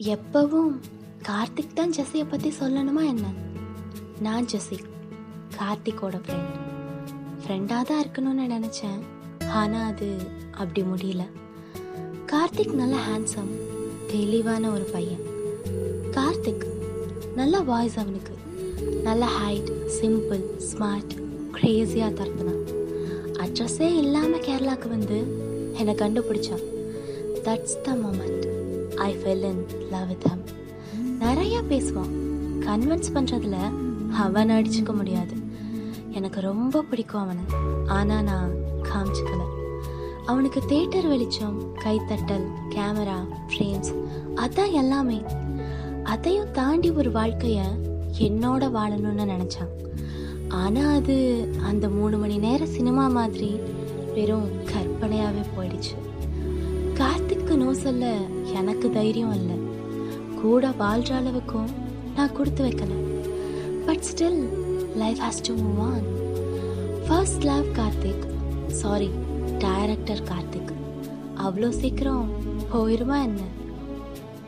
எப்பவும் கார்த்திக் தான் ஜெஸ்ஸியை பற்றி சொல்லணுமா என்ன? நான் ஜெஸ்ஸி கார்த்திக்கோட ஃப்ரெண்ட் ஃப்ரெண்டாக தான் இருக்கணும்னு நினச்சேன். ஆனால் அது அப்படி முடியல. கார்த்திக் நல்ல ஹேண்ட்ஸம் தெளிவான ஒரு பையன். கார்த்திக் நல்ல வாய்ஸ் அவனுக்கு. நல்ல ஹைட் சிம்பிள் ஸ்மார்ட் க்ரேஸியாக தரப்புனான் அட்ரஸே இல்லாமல் கேரளாவுக்கு வந்து என்னை கண்டுபிடிச்சான். That's the moment I fell in love with him நிறைய பேசுவான் கன்வின்ஸ் பண்ணுறதுல அவன் அடிச்சுக்க முடியாது. எனக்கு ரொம்ப பிடிக்கும் அவனை. ஆனால் நான் காமிச்சுக்கல. அவனுக்கு தேட்டர் வெளிச்சம் கைத்தட்டல் கேமரா ஃப்ரேம்ஸ் அதான் எல்லாமே. அதையும் தாண்டி ஒரு வாழ்க்கையை என்னோட வாழணும்னு நினச்சான். ஆனால் அது அந்த மூணு மணி நேரம் சினிமா மாதிரி வெறும் கற்பனையாகவே போயிடுச்சு. அவளுக்கு நோ சொல்ல எனக்கு தைரியம் இல்லை கூட வாழ்கிற அளவுக்கும் நான் கொடுத்து வைக்கல. But still life has to move on first love Karthik. Sorry director Karthik. அவ்வளோ சீக்கிரம் போயிருமா என்ன?